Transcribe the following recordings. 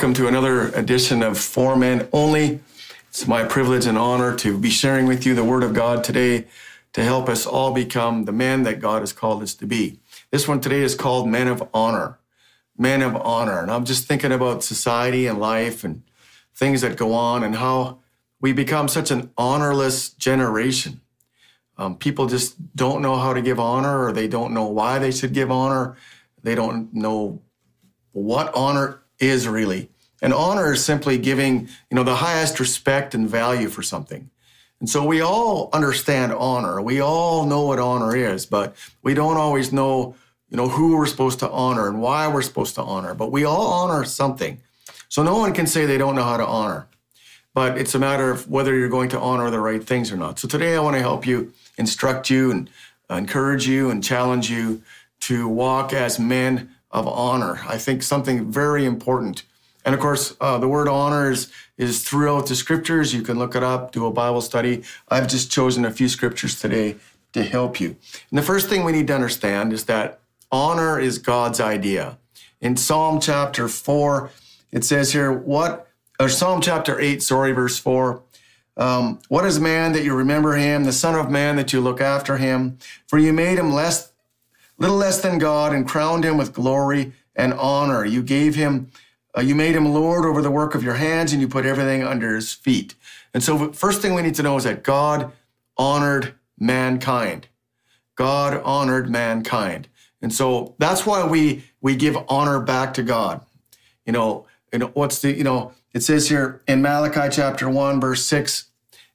Welcome to another edition of For Men Only. It's my privilege and honor to be sharing with you the Word of God today to help us all become the men that God has called us to be. This one today is called Men of Honor. Men of Honor. And I'm just thinking about society and life and things that go on and how we become such an honorless generation. Um, people just don't know how to give honor or they don't know why they should give honor. They don't know what honor is really. And honor is simply giving, you know, the highest respect and value for something. And so we all understand honor. We all know what honor is, but we don't always know, you know, who we're supposed to honor and why we're supposed to honor. But we all honor something. So no one can say they don't know how to honor. But it's a matter of whether you're going to honor the right things or not. So today I want to help you, instruct you, and encourage you and challenge you to walk as men of honor. I think something very important. And of course, uh, the word honor is, is throughout the scriptures. You can look it up, do a Bible study. I've just chosen a few scriptures today to help you. And the first thing we need to understand is that honor is God's idea. In Psalm chapter 4, it says here, what, or Psalm chapter 8, sorry, verse 4. Um, what is man that you remember him, the Son of Man that you look after him? For you made him less little less than God, and crowned him with glory and honor. You gave him, uh, you made him Lord over the work of your hands, and you put everything under his feet. And so, first thing we need to know is that God honored mankind. God honored mankind. And so that's why we we give honor back to God. You know, and what's the, you know, it says here in Malachi chapter 1 verse 6,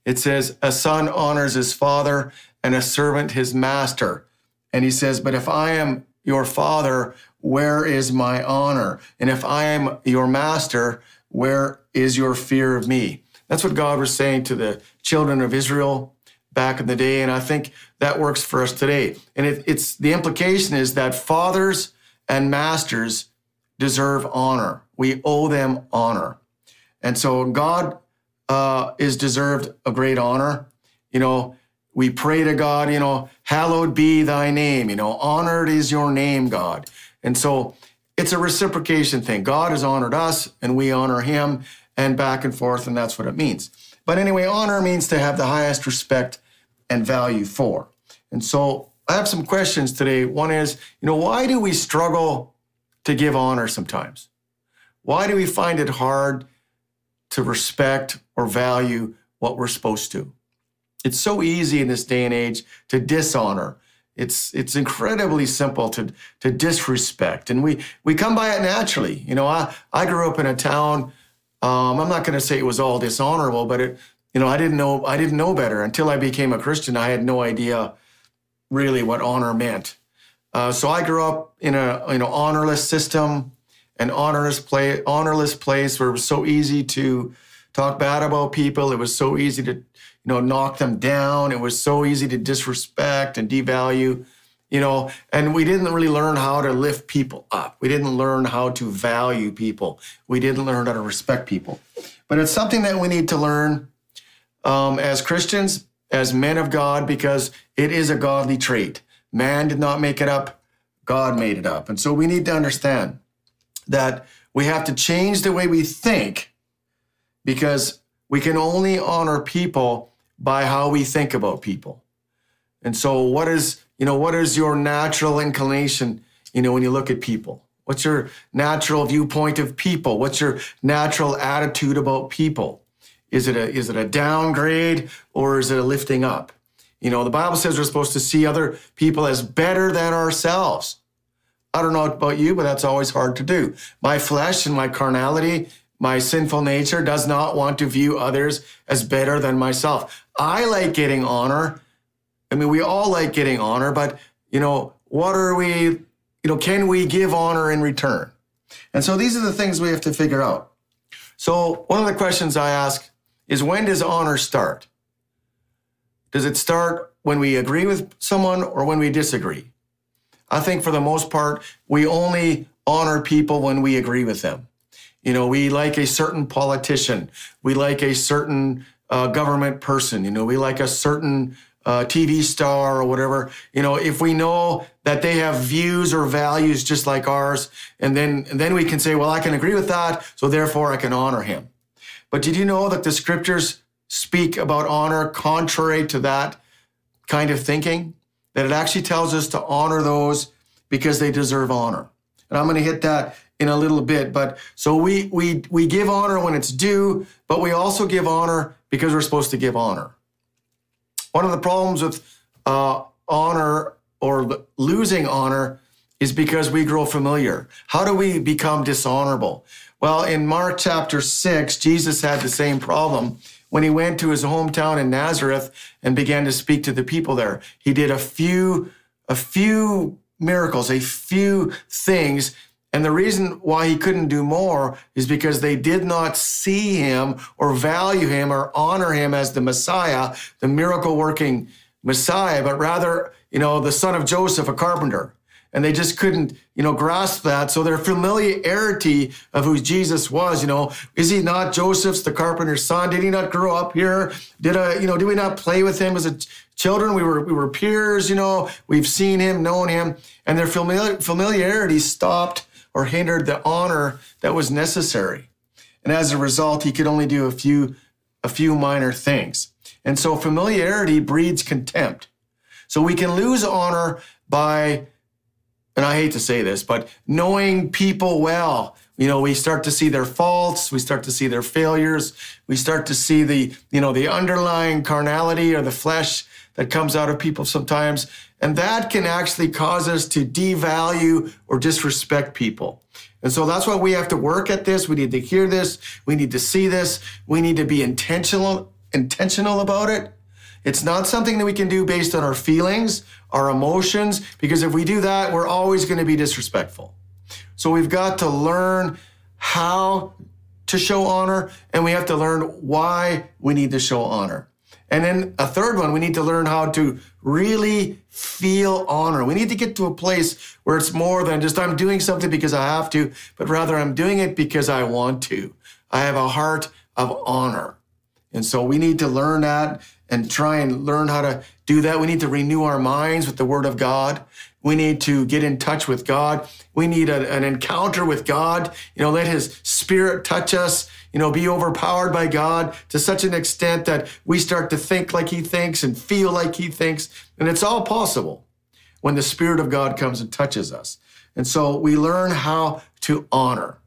it says a son honors his father and a servant his master. And he says, But if I am your father, where is my honor? And if I am your master, where is your fear of me? That's what God was saying to the children of Israel back in the day. And I think that works for us today. And it, it's the implication is that fathers and masters deserve honor. We owe them honor. And so God uh, is deserved a great honor. You know, we pray to God, you know, hallowed be thy name, you know, honored is your name, God. And so it's a reciprocation thing. God has honored us and we honor him and back and forth, and that's what it means. But anyway, honor means to have the highest respect and value for. And so I have some questions today. One is, you know, why do we struggle to give honor sometimes? Why do we find it hard to respect or value what we're supposed to? It's so easy in this day and age to dishonor. It's it's incredibly simple to to disrespect, and we we come by it naturally. You know, I I grew up in a town. Um, I'm not going to say it was all dishonorable, but it you know I didn't know I didn't know better until I became a Christian. I had no idea really what honor meant. Uh, so I grew up in a you know honorless system, an honorless play honorless place where it was so easy to talk bad about people. It was so easy to you know, knock them down. It was so easy to disrespect and devalue, you know, and we didn't really learn how to lift people up. We didn't learn how to value people. We didn't learn how to respect people. But it's something that we need to learn um, as Christians, as men of God, because it is a godly trait. Man did not make it up, God made it up. And so we need to understand that we have to change the way we think because we can only honor people by how we think about people. And so what is, you know, what is your natural inclination, you know, when you look at people? What's your natural viewpoint of people? What's your natural attitude about people? Is it a is it a downgrade or is it a lifting up? You know, the Bible says we're supposed to see other people as better than ourselves. I don't know about you, but that's always hard to do. My flesh and my carnality my sinful nature does not want to view others as better than myself. I like getting honor. I mean, we all like getting honor, but, you know, what are we, you know, can we give honor in return? And so these are the things we have to figure out. So one of the questions I ask is when does honor start? Does it start when we agree with someone or when we disagree? I think for the most part, we only honor people when we agree with them. You know, we like a certain politician. We like a certain uh, government person. You know, we like a certain uh, TV star or whatever, you know, if we know that they have views or values just like ours, and then and then we can say, well, I can agree with that, so therefore I can honor him. But did you know that the scriptures speak about honor contrary to that kind of thinking? That it actually tells us to honor those because they deserve honor. And I'm going to hit that in a little bit. But so we we we give honor when it's due, but we also give honor because we're supposed to give honor. One of the problems with uh, honor or losing honor is because we grow familiar. How do we become dishonorable? Well, in Mark chapter 6, Jesus had the same problem when he went to his hometown in Nazareth and began to speak to the people there. He did a few a few miracles, a few things and the reason why he couldn't do more is because they did not see him or value him or honor him as the Messiah, the miracle working Messiah, but rather, you know, the son of Joseph, a carpenter. And they just couldn't, you know, grasp that. So their familiarity of who Jesus was, you know, is he not Joseph's, the carpenter's son? Did he not grow up here? Did I, you know, did we not play with him as a children? We were we were peers, you know. We've seen him, known him, and their familiar, familiarity stopped or hindered the honor that was necessary. And as a result, he could only do a few, a few minor things. And so familiarity breeds contempt. So we can lose honor by, and I hate to say this, but knowing people well. You know, we start to see their faults, we start to see their failures, we start to see the, you know, the underlying carnality or the flesh that comes out of people sometimes. And that can actually cause us to devalue or disrespect people. And so that's why we have to work at this. We need to hear this. We need to see this. We need to be intentional, intentional about it. It's not something that we can do based on our feelings, our emotions, because if we do that, we're always going to be disrespectful. So we've got to learn how to show honor and we have to learn why we need to show honor. And then a third one, we need to learn how to really feel honor. We need to get to a place where it's more than just I'm doing something because I have to, but rather I'm doing it because I want to. I have a heart of honor. And so we need to learn that and try and learn how to do that. We need to renew our minds with the Word of God. We need to get in touch with God. We need a, an encounter with God. You know, let His Spirit touch us you know, be overpowered by God to such an extent that we start to think like He thinks and feel like He thinks. And it's all possible when the Spirit of God comes and touches us. And so we learn how to honor.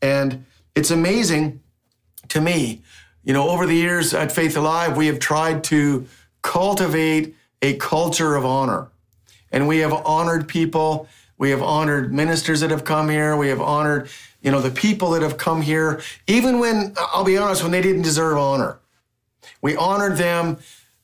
And it's amazing to me, you know, over the years at Faith Alive, we have tried to cultivate a culture of honor. And we have honored people. We have honored ministers that have come here. We have honored you know, the people that have come here, even when, I'll be honest, when they didn't deserve honor. We honored them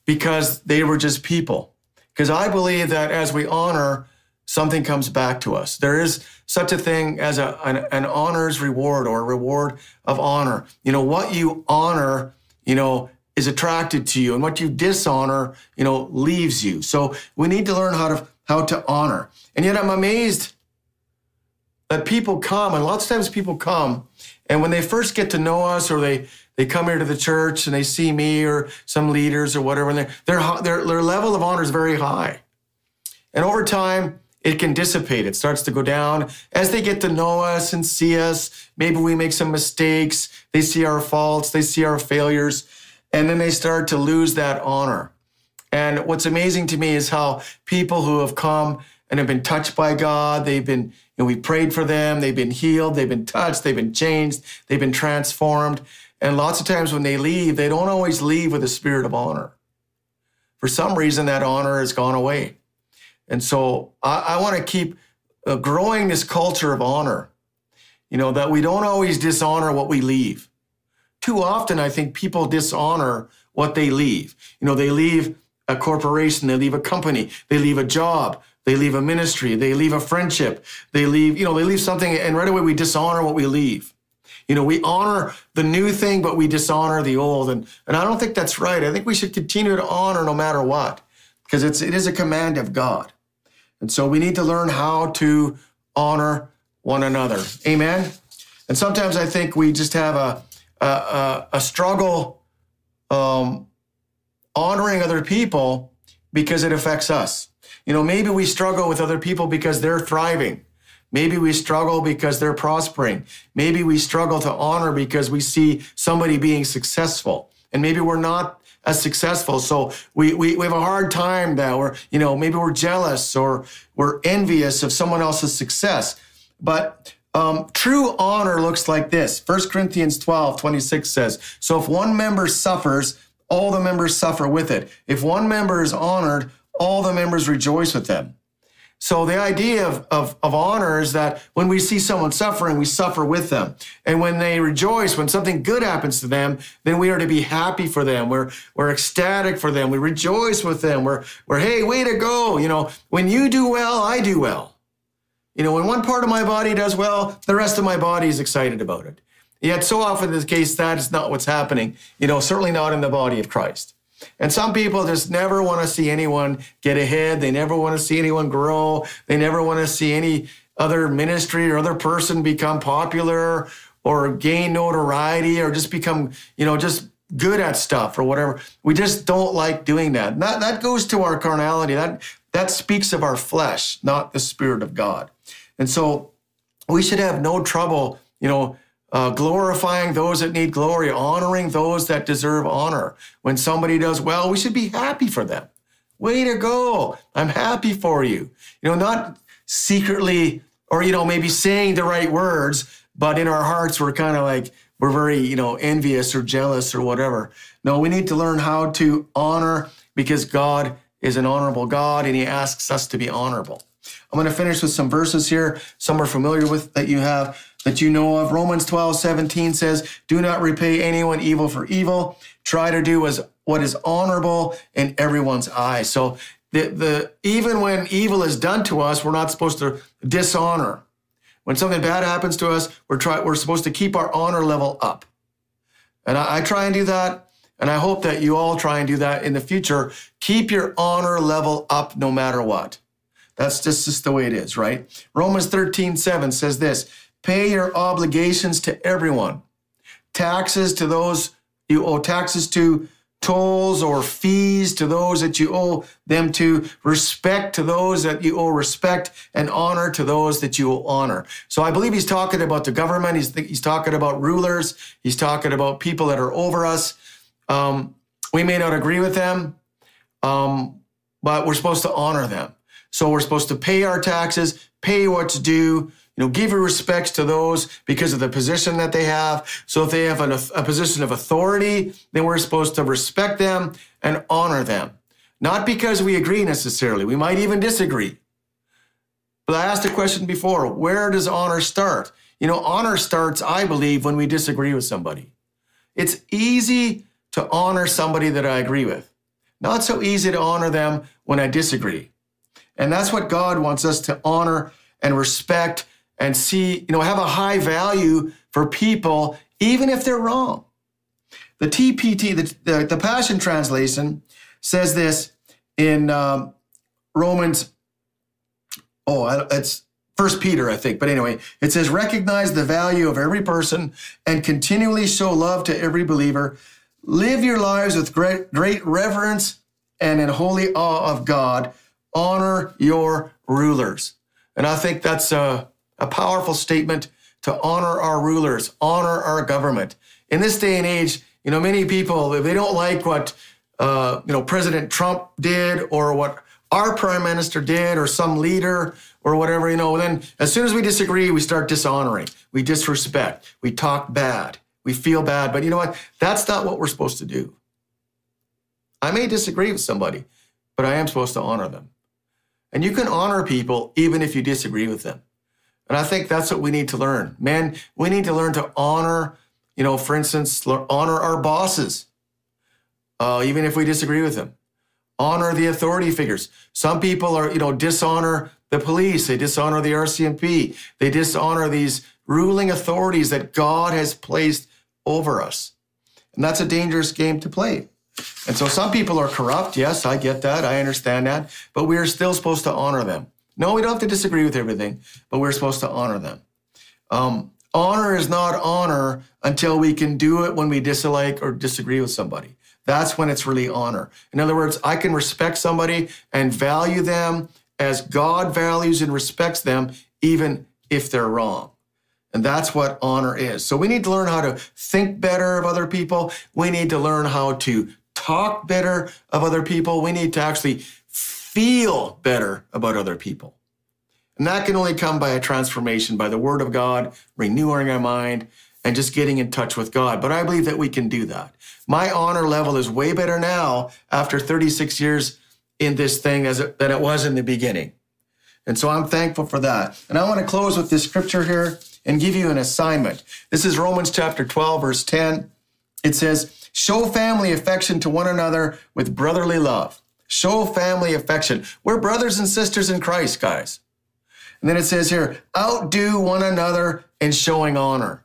because they were just people. Because I believe that as we honor, something comes back to us. There is such a thing as a, an, an honors reward or a reward of honor. You know, what you honor, you know, is attracted to you and what you dishonor, you know, leaves you. So we need to learn how to how to honor. And yet I'm amazed that people come, and lots of times people come, and when they first get to know us, or they they come here to the church and they see me or some leaders or whatever, and their their their level of honor is very high, and over time it can dissipate. It starts to go down as they get to know us and see us. Maybe we make some mistakes. They see our faults. They see our failures, and then they start to lose that honor. And what's amazing to me is how people who have come and have been touched by God, they've been and we prayed for them. They've been healed. They've been touched. They've been changed. They've been transformed. And lots of times when they leave, they don't always leave with a spirit of honor. For some reason, that honor has gone away. And so I, I want to keep uh, growing this culture of honor, you know, that we don't always dishonor what we leave. Too often, I think people dishonor what they leave. You know, they leave a corporation, they leave a company, they leave a job, they leave a ministry, they leave a friendship, they leave, you know, they leave something, and right away we dishonor what we leave. You know, we honor the new thing, but we dishonor the old. And, and I don't think that's right. I think we should continue to honor no matter what, because it's it is a command of God. And so we need to learn how to honor one another. Amen. And sometimes I think we just have a a, a struggle um, honoring other people because it affects us. You know, maybe we struggle with other people because they're thriving. Maybe we struggle because they're prospering. Maybe we struggle to honor because we see somebody being successful. And maybe we're not as successful. So we, we, we have a hard time that we're, you know, maybe we're jealous or we're envious of someone else's success. But um, true honor looks like this. 1 Corinthians 12, 26 says, So if one member suffers, all the members suffer with it. If one member is honored, all the members rejoice with them. So the idea of, of, of, honor is that when we see someone suffering, we suffer with them. And when they rejoice, when something good happens to them, then we are to be happy for them. We're, we're ecstatic for them. We rejoice with them. We're, we're, hey, way to go. You know, when you do well, I do well. You know, when one part of my body does well, the rest of my body is excited about it. Yet so often in this case, that is not what's happening, you know, certainly not in the body of Christ. And some people just never want to see anyone get ahead. They never want to see anyone grow. They never want to see any other ministry or other person become popular or gain notoriety or just become, you know, just good at stuff or whatever. We just don't like doing that. that that goes to our carnality. That that speaks of our flesh, not the spirit of God. And so we should have no trouble, you know, uh, glorifying those that need glory, honoring those that deserve honor. When somebody does well, we should be happy for them. Way to go. I'm happy for you. You know, not secretly or, you know, maybe saying the right words, but in our hearts, we're kind of like, we're very, you know, envious or jealous or whatever. No, we need to learn how to honor because God is an honorable God and he asks us to be honorable. I'm going to finish with some verses here. Some are familiar with that you have that you know of. Romans 12, 17 says, Do not repay anyone evil for evil. Try to do as what is honorable in everyone's eyes. So the, the even when evil is done to us, we're not supposed to dishonor. When something bad happens to us, we're try, we're supposed to keep our honor level up. And I, I try and do that. And I hope that you all try and do that in the future. Keep your honor level up no matter what. That's just, just the way it is, right? Romans 13, 7 says this Pay your obligations to everyone. Taxes to those you owe taxes to, tolls or fees to those that you owe them to, respect to those that you owe respect, and honor to those that you owe honor. So I believe he's talking about the government. He's, he's talking about rulers. He's talking about people that are over us. Um, we may not agree with them, um, but we're supposed to honor them. So we're supposed to pay our taxes, pay what's due, you know, give your respects to those because of the position that they have. So if they have an, a position of authority, then we're supposed to respect them and honor them. Not because we agree necessarily. We might even disagree. But I asked a question before, where does honor start? You know, honor starts, I believe, when we disagree with somebody. It's easy to honor somebody that I agree with. Not so easy to honor them when I disagree. And that's what God wants us to honor and respect and see, you know, have a high value for people, even if they're wrong. The TPT, the, the, the Passion Translation, says this in um, Romans, oh, it's First Peter, I think. But anyway, it says, recognize the value of every person and continually show love to every believer. Live your lives with great, great reverence and in holy awe of God. Honor your rulers. And I think that's uh, a powerful statement to honor our rulers, honor our government. In this day and age, you know, many people, if they don't like what, uh, you know, President Trump did or what our prime minister did or some leader or whatever, you know, then as soon as we disagree, we start dishonoring, we disrespect, we talk bad, we feel bad. But you know what? That's not what we're supposed to do. I may disagree with somebody, but I am supposed to honor them. And you can honor people even if you disagree with them. And I think that's what we need to learn. Man, we need to learn to honor, you know, for instance, honor our bosses, uh, even if we disagree with them. Honor the authority figures. Some people are, you know, dishonor the police. They dishonor the RCMP. They dishonor these ruling authorities that God has placed over us. And that's a dangerous game to play. And so some people are corrupt. Yes, I get that. I understand that. But we are still supposed to honor them. No, we don't have to disagree with everything, but we're supposed to honor them. Um, honor is not honor until we can do it when we dislike or disagree with somebody. That's when it's really honor. In other words, I can respect somebody and value them as God values and respects them, even if they're wrong. And that's what honor is. So we need to learn how to think better of other people. We need to learn how to talk better of other people. We need to actually feel better about other people. And that can only come by a transformation, by the word of God, renewing our mind, and just getting in touch with God. But I believe that we can do that. My honor level is way better now after 36 years in this thing as it, than it was in the beginning. And so I'm thankful for that. And I want to close with this scripture here and give you an assignment. This is Romans chapter 12, verse 10. It says, Show family affection to one another with brotherly love. Show family affection. We're brothers and sisters in Christ, guys. And then it says here, outdo one another in showing honor.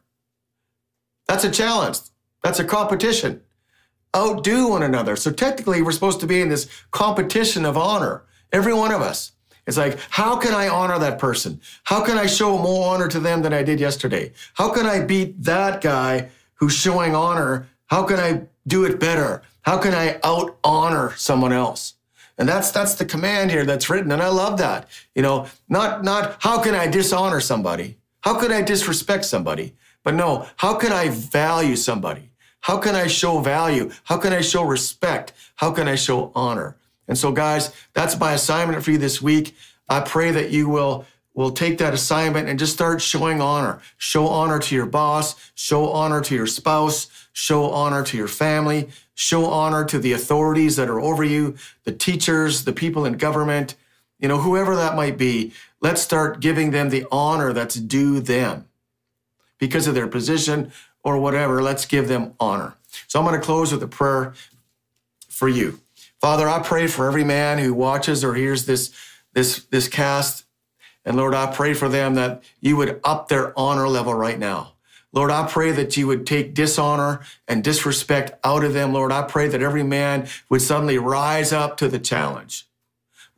That's a challenge. That's a competition. Outdo one another. So technically, we're supposed to be in this competition of honor. Every one of us. It's like, how can I honor that person? How can I show more honor to them than I did yesterday? How can I beat that guy who's showing honor? How can I do it better? How can I out honor someone else? And that's that's the command here that's written. And I love that. You know, not not how can I dishonor somebody? How can I disrespect somebody? But no, how can I value somebody? How can I show value? How can I show respect? How can I show honor? And so, guys, that's my assignment for you this week. I pray that you will will take that assignment and just start showing honor. Show honor to your boss, show honor to your spouse, show honor to your family, show honor to the authorities that are over you, the teachers, the people in government, you know, whoever that might be. Let's start giving them the honor that's due them because of their position or whatever. Let's give them honor. So I'm going to close with a prayer for you. Father, I pray for every man who watches or hears this this this cast and Lord, I pray for them that you would up their honor level right now. Lord, I pray that you would take dishonor and disrespect out of them. Lord, I pray that every man would suddenly rise up to the challenge.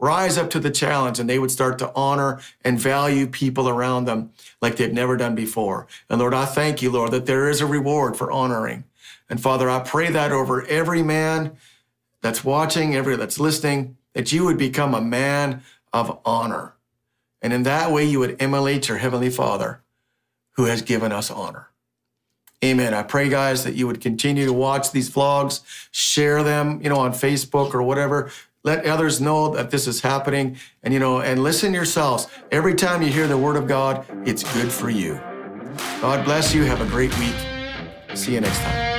Rise up to the challenge and they would start to honor and value people around them like they've never done before. And Lord, I thank you, Lord, that there is a reward for honoring. And Father, I pray that over every man that's watching, every that's listening, that you would become a man of honor. And in that way, you would emulate your Heavenly Father who has given us honor. Amen. I pray, guys, that you would continue to watch these vlogs, share them, you know, on Facebook or whatever. Let others know that this is happening and, you know, and listen yourselves. Every time you hear the word of God, it's good for you. God bless you. Have a great week. See you next time.